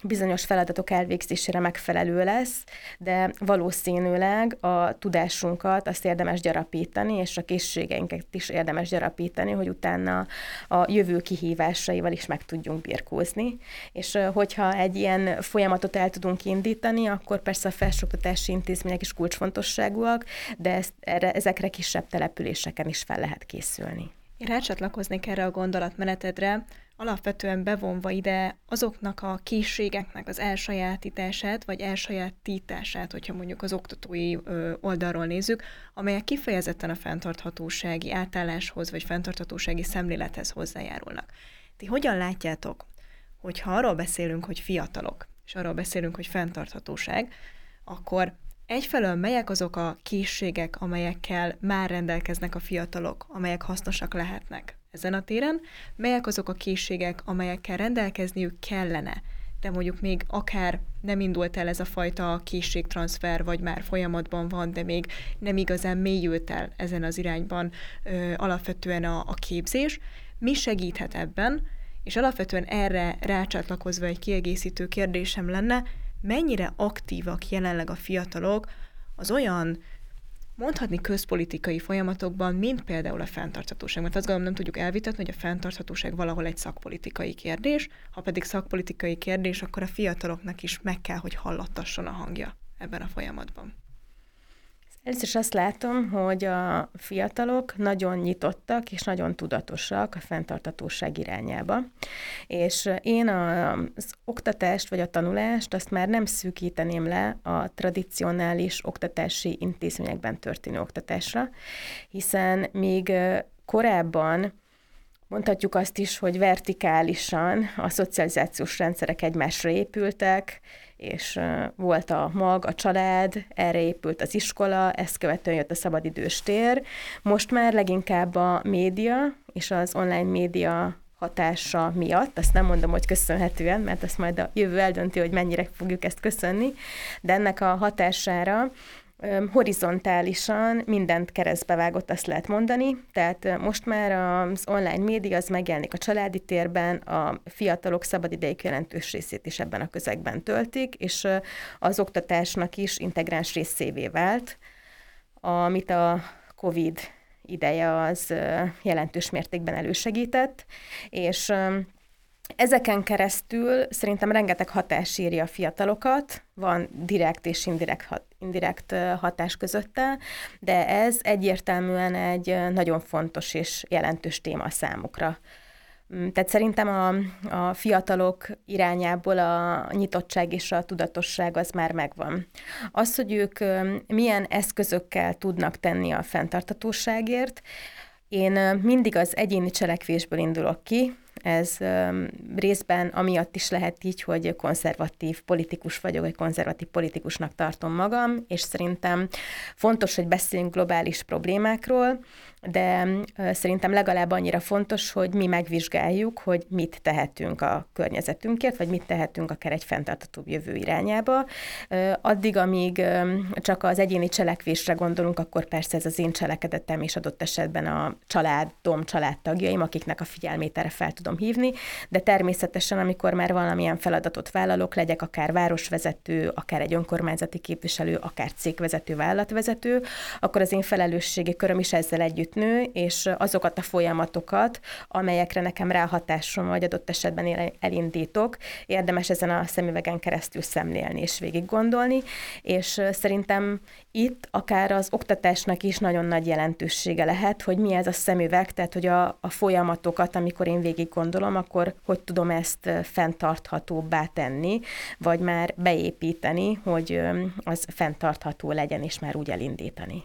bizonyos feladatok elvégzésére megfelelő lesz, de valószínűleg a tudásunkat azt érdemes gyarapítani, és a készségeinket is érdemes gyarapítani, hogy utána a jövő kihívásaival is meg tudjunk birkózni. És hogyha egy ilyen folyamatot el tudunk indítani, akkor persze a felsőoktatási intézmények is kulcsfontosságúak, de ezt, erre, ezekre kisebb településeken is fel lehet készülni. Én rácsatlakoznék erre a gondolatmenetedre, alapvetően bevonva ide azoknak a készségeknek az elsajátítását, vagy elsajátítását, hogyha mondjuk az oktatói oldalról nézzük, amelyek kifejezetten a fenntarthatósági átálláshoz, vagy fenntarthatósági szemlélethez hozzájárulnak. Ti hogyan látjátok, hogy ha arról beszélünk, hogy fiatalok, és arról beszélünk, hogy fenntarthatóság, akkor egyfelől melyek azok a készségek, amelyekkel már rendelkeznek a fiatalok, amelyek hasznosak lehetnek ezen a téren, melyek azok a készségek, amelyekkel rendelkezniük kellene, de mondjuk még akár nem indult el ez a fajta készségtranszfer, vagy már folyamatban van, de még nem igazán mélyült el ezen az irányban ö, alapvetően a, a képzés. Mi segíthet ebben? És alapvetően erre rácsatlakozva egy kiegészítő kérdésem lenne, mennyire aktívak jelenleg a fiatalok az olyan mondhatni közpolitikai folyamatokban, mint például a fenntarthatóság. Mert azt gondolom nem tudjuk elvitatni, hogy a fenntarthatóság valahol egy szakpolitikai kérdés, ha pedig szakpolitikai kérdés, akkor a fiataloknak is meg kell, hogy hallattasson a hangja ebben a folyamatban. Először is azt látom, hogy a fiatalok nagyon nyitottak és nagyon tudatosak a fenntartatóság irányába. És én az oktatást vagy a tanulást azt már nem szűkíteném le a tradicionális oktatási intézményekben történő oktatásra, hiszen még korábban Mondhatjuk azt is, hogy vertikálisan a szocializációs rendszerek egymásra épültek, és volt a mag, a család, erre épült az iskola, ezt követően jött a szabadidős tér. Most már leginkább a média és az online média hatása miatt, azt nem mondom, hogy köszönhetően, mert azt majd a jövő eldönti, hogy mennyire fogjuk ezt köszönni, de ennek a hatására horizontálisan mindent keresztbe vágott, azt lehet mondani. Tehát most már az online média az megjelenik a családi térben, a fiatalok szabadidejük jelentős részét is ebben a közegben töltik, és az oktatásnak is integráns részévé vált, amit a COVID ideje az jelentős mértékben elősegített, és Ezeken keresztül szerintem rengeteg hatás írja a fiatalokat, van direkt és indirekt, hat, indirekt hatás közötte, de ez egyértelműen egy nagyon fontos és jelentős téma számukra. Mm, tehát szerintem a, a fiatalok irányából a nyitottság és a tudatosság az már megvan. Az, hogy ők milyen eszközökkel tudnak tenni a fenntartatóságért, én mindig az egyéni cselekvésből indulok ki, ez részben amiatt is lehet így, hogy konzervatív politikus vagyok, vagy konzervatív politikusnak tartom magam, és szerintem fontos, hogy beszéljünk globális problémákról, de szerintem legalább annyira fontos, hogy mi megvizsgáljuk, hogy mit tehetünk a környezetünkért, vagy mit tehetünk akár egy fenntartatóbb jövő irányába. Addig, amíg csak az egyéni cselekvésre gondolunk, akkor persze ez az én cselekedetem, és adott esetben a családom, családtagjaim, akiknek a figyelmét erre fel tudom hívni, de természetesen, amikor már valamilyen feladatot vállalok, legyek akár városvezető, akár egy önkormányzati képviselő, akár cégvezető, vállalatvezető, akkor az én felelősségi köröm is ezzel együtt nő, és azokat a folyamatokat, amelyekre nekem ráhatásom vagy adott esetben elindítok, érdemes ezen a szemüvegen keresztül szemlélni és végig gondolni, és szerintem itt akár az oktatásnak is nagyon nagy jelentősége lehet, hogy mi ez a szemüveg, tehát hogy a, a folyamatokat, amikor én végig gondolom, akkor hogy tudom ezt fenntarthatóbbá tenni, vagy már beépíteni, hogy az fenntartható legyen, és már úgy elindítani.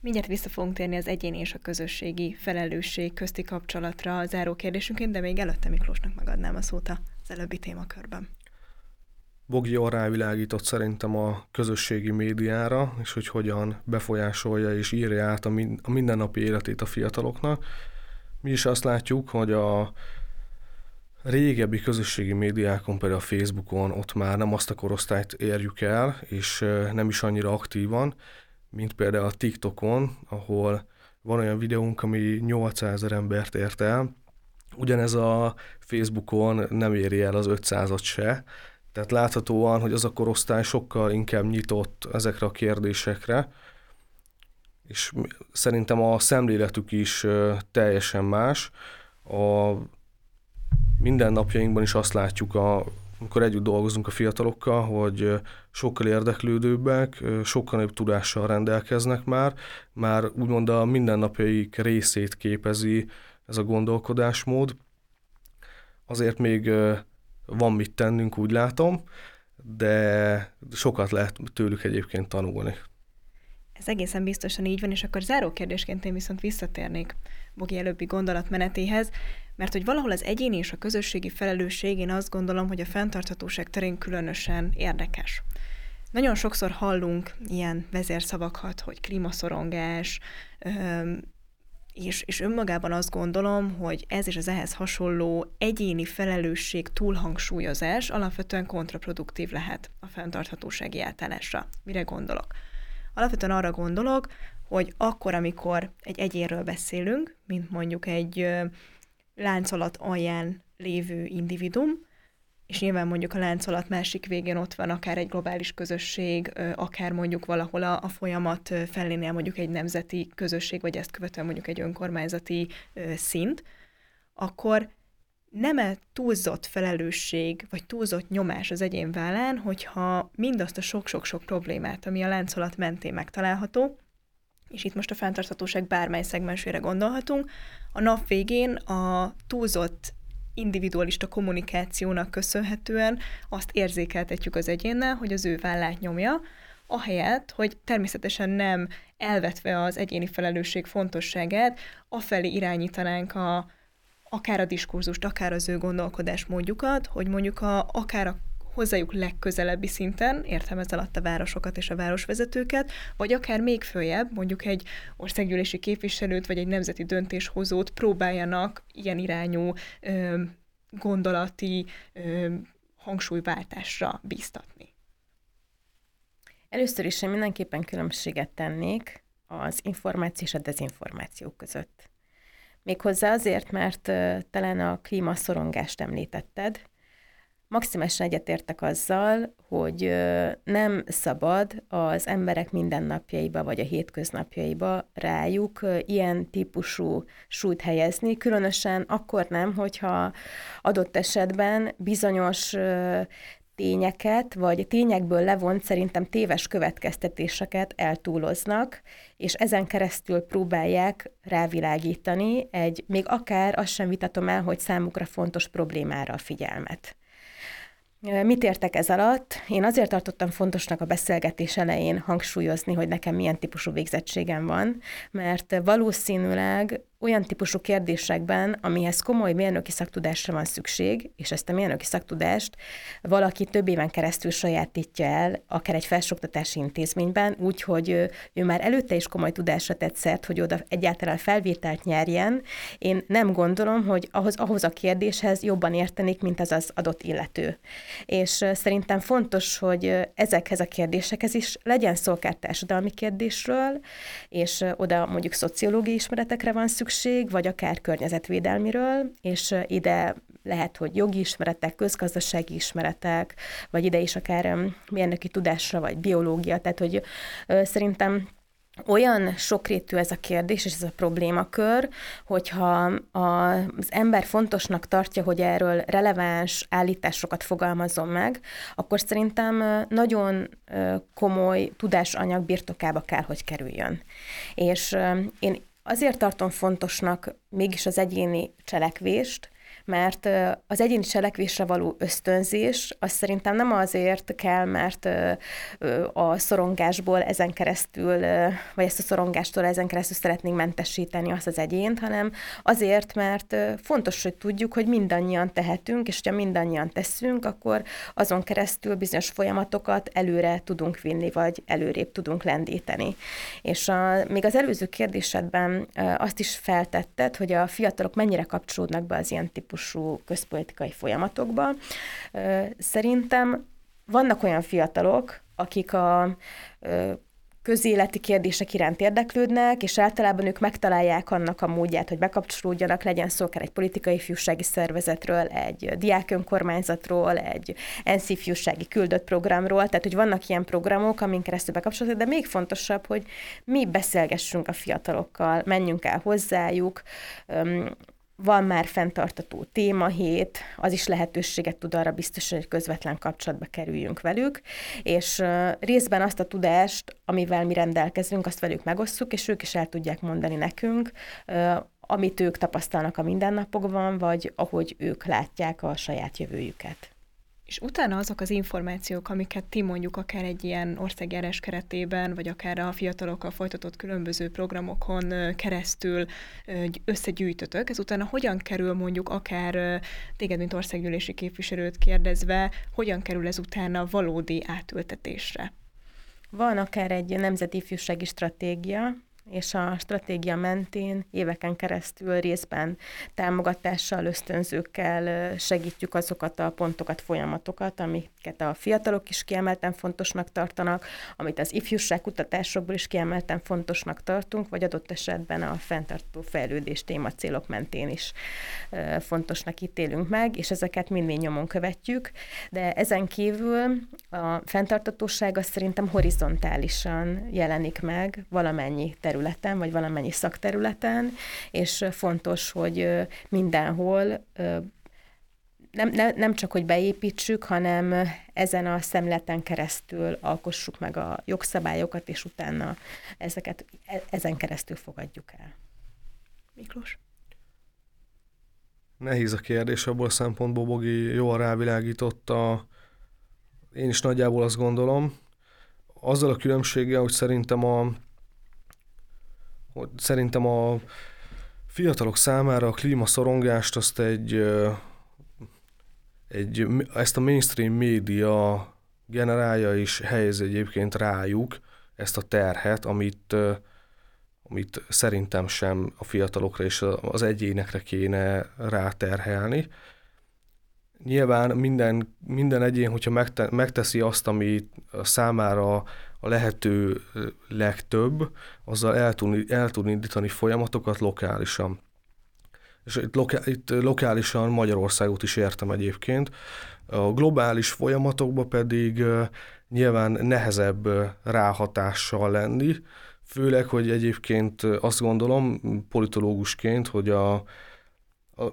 Mindjárt vissza fogunk térni az egyéni és a közösségi felelősség közti kapcsolatra a záró kérdésünként, de még előtte Miklósnak megadnám a szót az előbbi témakörben. Bogi rávilágított szerintem a közösségi médiára, és hogy hogyan befolyásolja és írja át a, min- a mindennapi életét a fiataloknak. Mi is azt látjuk, hogy a régebbi közösségi médiákon, például a Facebookon, ott már nem azt a korosztályt érjük el, és nem is annyira aktívan, mint például a TikTokon, ahol van olyan videónk, ami 800 ezer embert ért el, ugyanez a Facebookon nem éri el az 500-at se, tehát láthatóan, hogy az a korosztály sokkal inkább nyitott ezekre a kérdésekre, és szerintem a szemléletük is teljesen más. A mindennapjainkban is azt látjuk, a, amikor együtt dolgozunk a fiatalokkal, hogy sokkal érdeklődőbbek, sokkal nagyobb tudással rendelkeznek már, már úgymond a mindennapjaik részét képezi ez a gondolkodásmód. Azért még van mit tennünk, úgy látom, de sokat lehet tőlük egyébként tanulni. Ez egészen biztosan így van, és akkor záró kérdésként én viszont visszatérnék Bogi előbbi gondolatmenetéhez, mert hogy valahol az egyéni és a közösségi felelősség, én azt gondolom, hogy a fenntarthatóság terén különösen érdekes. Nagyon sokszor hallunk ilyen vezérszavakat, hogy klímaszorongás, és, és önmagában azt gondolom, hogy ez és az ehhez hasonló egyéni felelősség túlhangsúlyozás alapvetően kontraproduktív lehet a fenntarthatósági átállásra. Mire gondolok? Alapvetően arra gondolok, hogy akkor, amikor egy egyénről beszélünk, mint mondjuk egy láncolat alján lévő individum, és nyilván mondjuk a láncolat másik végén ott van akár egy globális közösség, akár mondjuk valahol a, a folyamat fellénél mondjuk egy nemzeti közösség, vagy ezt követően mondjuk egy önkormányzati szint, akkor nem -e túlzott felelősség, vagy túlzott nyomás az egyén vállán, hogyha mindazt a sok-sok-sok problémát, ami a láncolat mentén megtalálható, és itt most a fenntarthatóság bármely szegmensére gondolhatunk, a nap végén a túlzott individualista kommunikációnak köszönhetően azt érzékeltetjük az egyénnel, hogy az ő vállát nyomja, ahelyett, hogy természetesen nem elvetve az egyéni felelősség fontosságát, afelé irányítanánk a, akár a diskurzust, akár az ő gondolkodásmódjukat, hogy mondjuk a, akár a hozzájuk legközelebbi szinten, értem ez alatt a városokat és a városvezetőket, vagy akár még följebb, mondjuk egy országgyűlési képviselőt, vagy egy nemzeti döntéshozót próbáljanak ilyen irányú ö, gondolati ö, hangsúlyváltásra bíztatni. Először is én mindenképpen különbséget tennék az információ és a dezinformáció között. Méghozzá azért, mert talán a klímaszorongást említetted, maximálisan egyetértek azzal, hogy nem szabad az emberek mindennapjaiba vagy a hétköznapjaiba rájuk ilyen típusú súlyt helyezni, különösen akkor nem, hogyha adott esetben bizonyos tényeket, vagy tényekből levont szerintem téves következtetéseket eltúloznak, és ezen keresztül próbálják rávilágítani egy, még akár azt sem vitatom el, hogy számukra fontos problémára a figyelmet. Mit értek ez alatt? Én azért tartottam fontosnak a beszélgetés elején hangsúlyozni, hogy nekem milyen típusú végzettségem van, mert valószínűleg olyan típusú kérdésekben, amihez komoly mérnöki szaktudásra van szükség, és ezt a mérnöki szaktudást valaki több éven keresztül sajátítja el, akár egy felsőoktatási intézményben, úgyhogy ő már előtte is komoly tudásra tett szert, hogy oda egyáltalán felvételt nyerjen. Én nem gondolom, hogy ahhoz, ahhoz a kérdéshez jobban értenék, mint az az adott illető. És szerintem fontos, hogy ezekhez a kérdésekhez is legyen szó akár társadalmi kérdésről, és oda mondjuk szociológiai ismeretekre van szükség, szükség, vagy akár környezetvédelmiről, és ide lehet, hogy jogi ismeretek, közgazdasági ismeretek, vagy ide is akár mérnöki tudásra, vagy biológia, tehát hogy szerintem olyan sokrétű ez a kérdés és ez a problémakör, hogyha az ember fontosnak tartja, hogy erről releváns állításokat fogalmazzon meg, akkor szerintem nagyon komoly tudásanyag birtokába kell, hogy kerüljön. És én Azért tartom fontosnak mégis az egyéni cselekvést, mert az egyéni cselekvésre való ösztönzés, az szerintem nem azért kell, mert a szorongásból ezen keresztül, vagy ezt a szorongástól ezen keresztül szeretnénk mentesíteni azt az egyént, hanem azért, mert fontos, hogy tudjuk, hogy mindannyian tehetünk, és ha mindannyian teszünk, akkor azon keresztül bizonyos folyamatokat előre tudunk vinni, vagy előrébb tudunk lendíteni. És a, még az előző kérdésedben azt is feltetted, hogy a fiatalok mennyire kapcsolódnak be az ilyen típusú közpolitikai folyamatokba. Szerintem vannak olyan fiatalok, akik a közéleti kérdések iránt érdeklődnek, és általában ők megtalálják annak a módját, hogy bekapcsolódjanak, legyen szó akár egy politikai ifjúsági szervezetről, egy diákönkormányzatról, egy ENSZ ifjúsági küldött programról, tehát hogy vannak ilyen programok, amin keresztül bekapcsolódnak, de még fontosabb, hogy mi beszélgessünk a fiatalokkal, menjünk el hozzájuk, van már fenntartató témahét, az is lehetőséget tud arra biztosan, hogy közvetlen kapcsolatba kerüljünk velük, és részben azt a tudást, amivel mi rendelkezünk, azt velük megosszuk, és ők is el tudják mondani nekünk, amit ők tapasztalnak a mindennapokban, vagy ahogy ők látják a saját jövőjüket. És utána azok az információk, amiket ti mondjuk akár egy ilyen országjárás keretében, vagy akár a fiatalokkal folytatott különböző programokon keresztül összegyűjtötök, ez utána hogyan kerül mondjuk akár téged, mint országgyűlési képviselőt kérdezve, hogyan kerül ez utána valódi átültetésre? Van akár egy nemzeti ifjúsági stratégia, és a stratégia mentén éveken keresztül részben támogatással, ösztönzőkkel segítjük azokat a pontokat, folyamatokat, amiket a fiatalok is kiemelten fontosnak tartanak, amit az ifjúság kutatásokból is kiemelten fontosnak tartunk, vagy adott esetben a fenntartó fejlődés téma célok mentén is fontosnak ítélünk meg, és ezeket mind nyomon követjük, de ezen kívül a fenntartatóság az szerintem horizontálisan jelenik meg valamennyi terület területen, vagy valamennyi szakterületen, és fontos, hogy mindenhol nem, nem, nem csak, hogy beépítsük, hanem ezen a szemleten keresztül alkossuk meg a jogszabályokat, és utána ezeket e, ezen keresztül fogadjuk el. Miklós? Nehéz a kérdés, abból a szempontból Bogi jól rávilágította. Én is nagyjából azt gondolom. Azzal a különbséggel, hogy szerintem a hogy szerintem a fiatalok számára a klímaszorongást azt egy, egy, ezt a mainstream média generálja és helyez egyébként rájuk ezt a terhet, amit, amit szerintem sem a fiatalokra és az egyénekre kéne ráterhelni. Nyilván minden, minden egyén, hogyha megte, megteszi azt, ami számára a lehető legtöbb, azzal el tud, el tud indítani folyamatokat lokálisan. És itt, loká, itt lokálisan Magyarországot is értem egyébként. A globális folyamatokban pedig nyilván nehezebb ráhatással lenni, főleg, hogy egyébként azt gondolom politológusként, hogy a, a,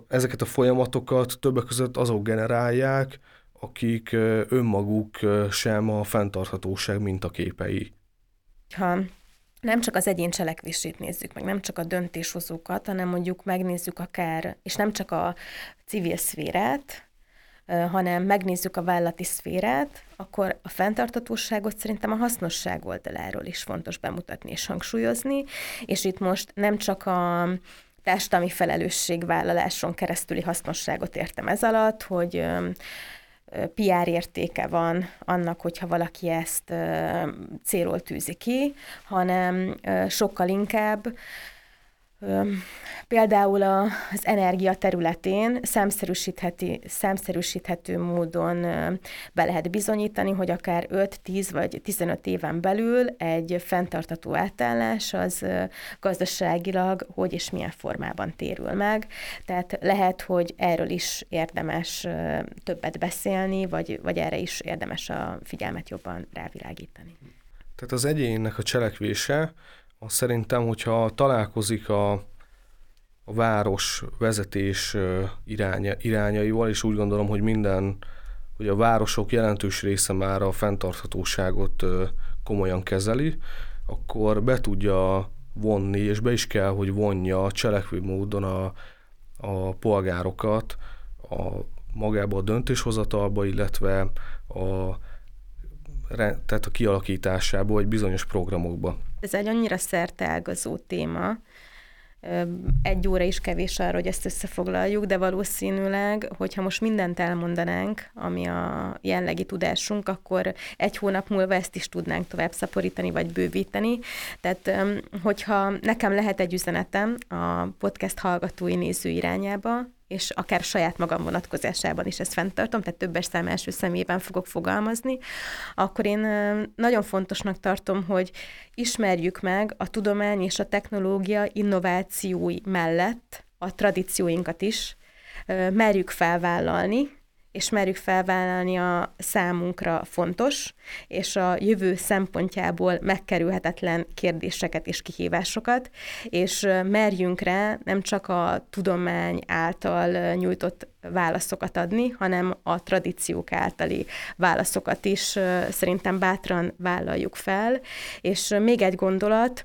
ezeket a folyamatokat többek között azok generálják, akik önmaguk sem a fenntarthatóság mintaképei. Ha nem csak az egyén cselekvését nézzük meg, nem csak a döntéshozókat, hanem mondjuk megnézzük akár, és nem csak a civil szférát, hanem megnézzük a vállalati szférát, akkor a fenntartatóságot szerintem a hasznosság oldaláról is fontos bemutatni és hangsúlyozni, és itt most nem csak a társadalmi felelősségvállaláson keresztüli hasznosságot értem ez alatt, hogy PR értéke van annak, hogyha valaki ezt célról tűzi ki, hanem sokkal inkább Például az energia területén számszerűsítheti, számszerűsíthető módon be lehet bizonyítani, hogy akár 5, 10 vagy 15 éven belül egy fenntartató átállás az gazdaságilag hogy és milyen formában térül meg. Tehát lehet, hogy erről is érdemes többet beszélni, vagy, vagy erre is érdemes a figyelmet jobban rávilágítani. Tehát az egyénnek a cselekvése azt szerintem, hogyha találkozik a, a város vezetés iránya, irányaival, és úgy gondolom, hogy minden, hogy a városok jelentős része már a fenntarthatóságot komolyan kezeli, akkor be tudja vonni, és be is kell, hogy vonja cselekvő módon a, a polgárokat a magába a döntéshozatalba, illetve a, tehát a kialakításába, vagy bizonyos programokba. Ez egy annyira szerteágazó téma, egy óra is kevés arra, hogy ezt összefoglaljuk, de valószínűleg, hogyha most mindent elmondanánk, ami a jelenlegi tudásunk, akkor egy hónap múlva ezt is tudnánk tovább szaporítani, vagy bővíteni. Tehát, hogyha nekem lehet egy üzenetem a podcast hallgatói néző irányába, és akár saját magam vonatkozásában is ezt fenntartom, tehát többes szám első személyben fogok fogalmazni, akkor én nagyon fontosnak tartom, hogy ismerjük meg a tudomány és a technológia innovációi mellett a tradícióinkat is, merjük felvállalni, és merjük felvállalni a számunkra fontos, és a jövő szempontjából megkerülhetetlen kérdéseket és kihívásokat, és merjünk rá nem csak a tudomány által nyújtott válaszokat adni, hanem a tradíciók általi válaszokat is szerintem bátran vállaljuk fel. És még egy gondolat,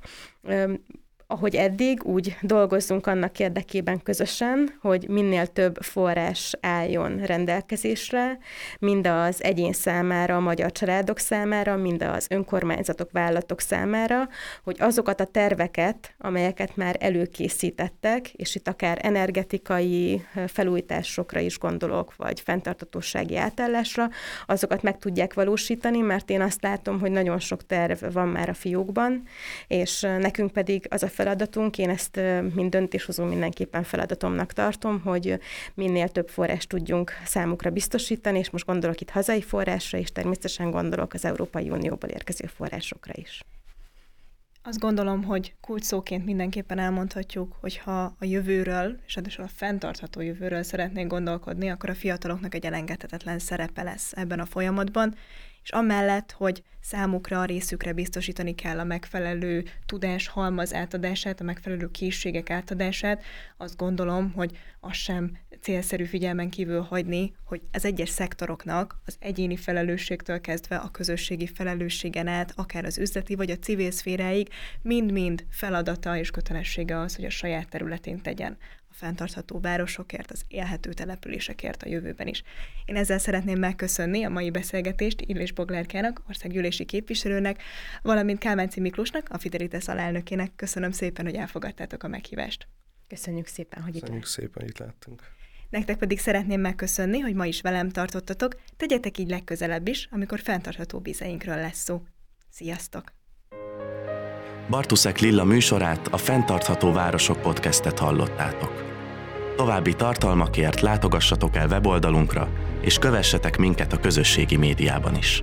ahogy eddig, úgy dolgozzunk annak érdekében közösen, hogy minél több forrás álljon rendelkezésre, mind az egyén számára, a magyar családok számára, mind az önkormányzatok, vállalatok számára, hogy azokat a terveket, amelyeket már előkészítettek, és itt akár energetikai felújításokra is gondolok, vagy fenntartatósági átállásra, azokat meg tudják valósítani, mert én azt látom, hogy nagyon sok terv van már a fiókban, és nekünk pedig az a feladatunk. Én ezt, mint döntéshozó mindenképpen feladatomnak tartom, hogy minél több forrást tudjunk számukra biztosítani, és most gondolok itt hazai forrásra, és természetesen gondolok az Európai Unióból érkező forrásokra is. Azt gondolom, hogy kulcsszóként mindenképpen elmondhatjuk, hogy ha a jövőről, és a fenntartható jövőről szeretnénk gondolkodni, akkor a fiataloknak egy elengedhetetlen szerepe lesz ebben a folyamatban, és amellett, hogy számukra a részükre biztosítani kell a megfelelő tudás halmaz átadását, a megfelelő készségek átadását, azt gondolom, hogy az sem célszerű figyelmen kívül hagyni, hogy az egyes szektoroknak az egyéni felelősségtől kezdve a közösségi felelősségen át, akár az üzleti vagy a civil szféráig, mind-mind feladata és kötelessége az, hogy a saját területén tegyen fenntartható városokért, az élhető településekért a jövőben is. Én ezzel szeretném megköszönni a mai beszélgetést Illés Boglárkának, országgyűlési képviselőnek, valamint Kálmánci Miklósnak, a Fidelitas alelnökének. Köszönöm szépen, hogy elfogadtátok a meghívást. Köszönjük szépen, hogy itt Köszönjük szépen, itt láttunk. Nektek pedig szeretném megköszönni, hogy ma is velem tartottatok, tegyetek így legközelebb is, amikor fenntartható vízeinkről lesz szó. Sziasztok! Bartuszek Lilla műsorát, a Fentartható Városok podcastet hallottátok. További tartalmakért látogassatok el weboldalunkra, és kövessetek minket a közösségi médiában is.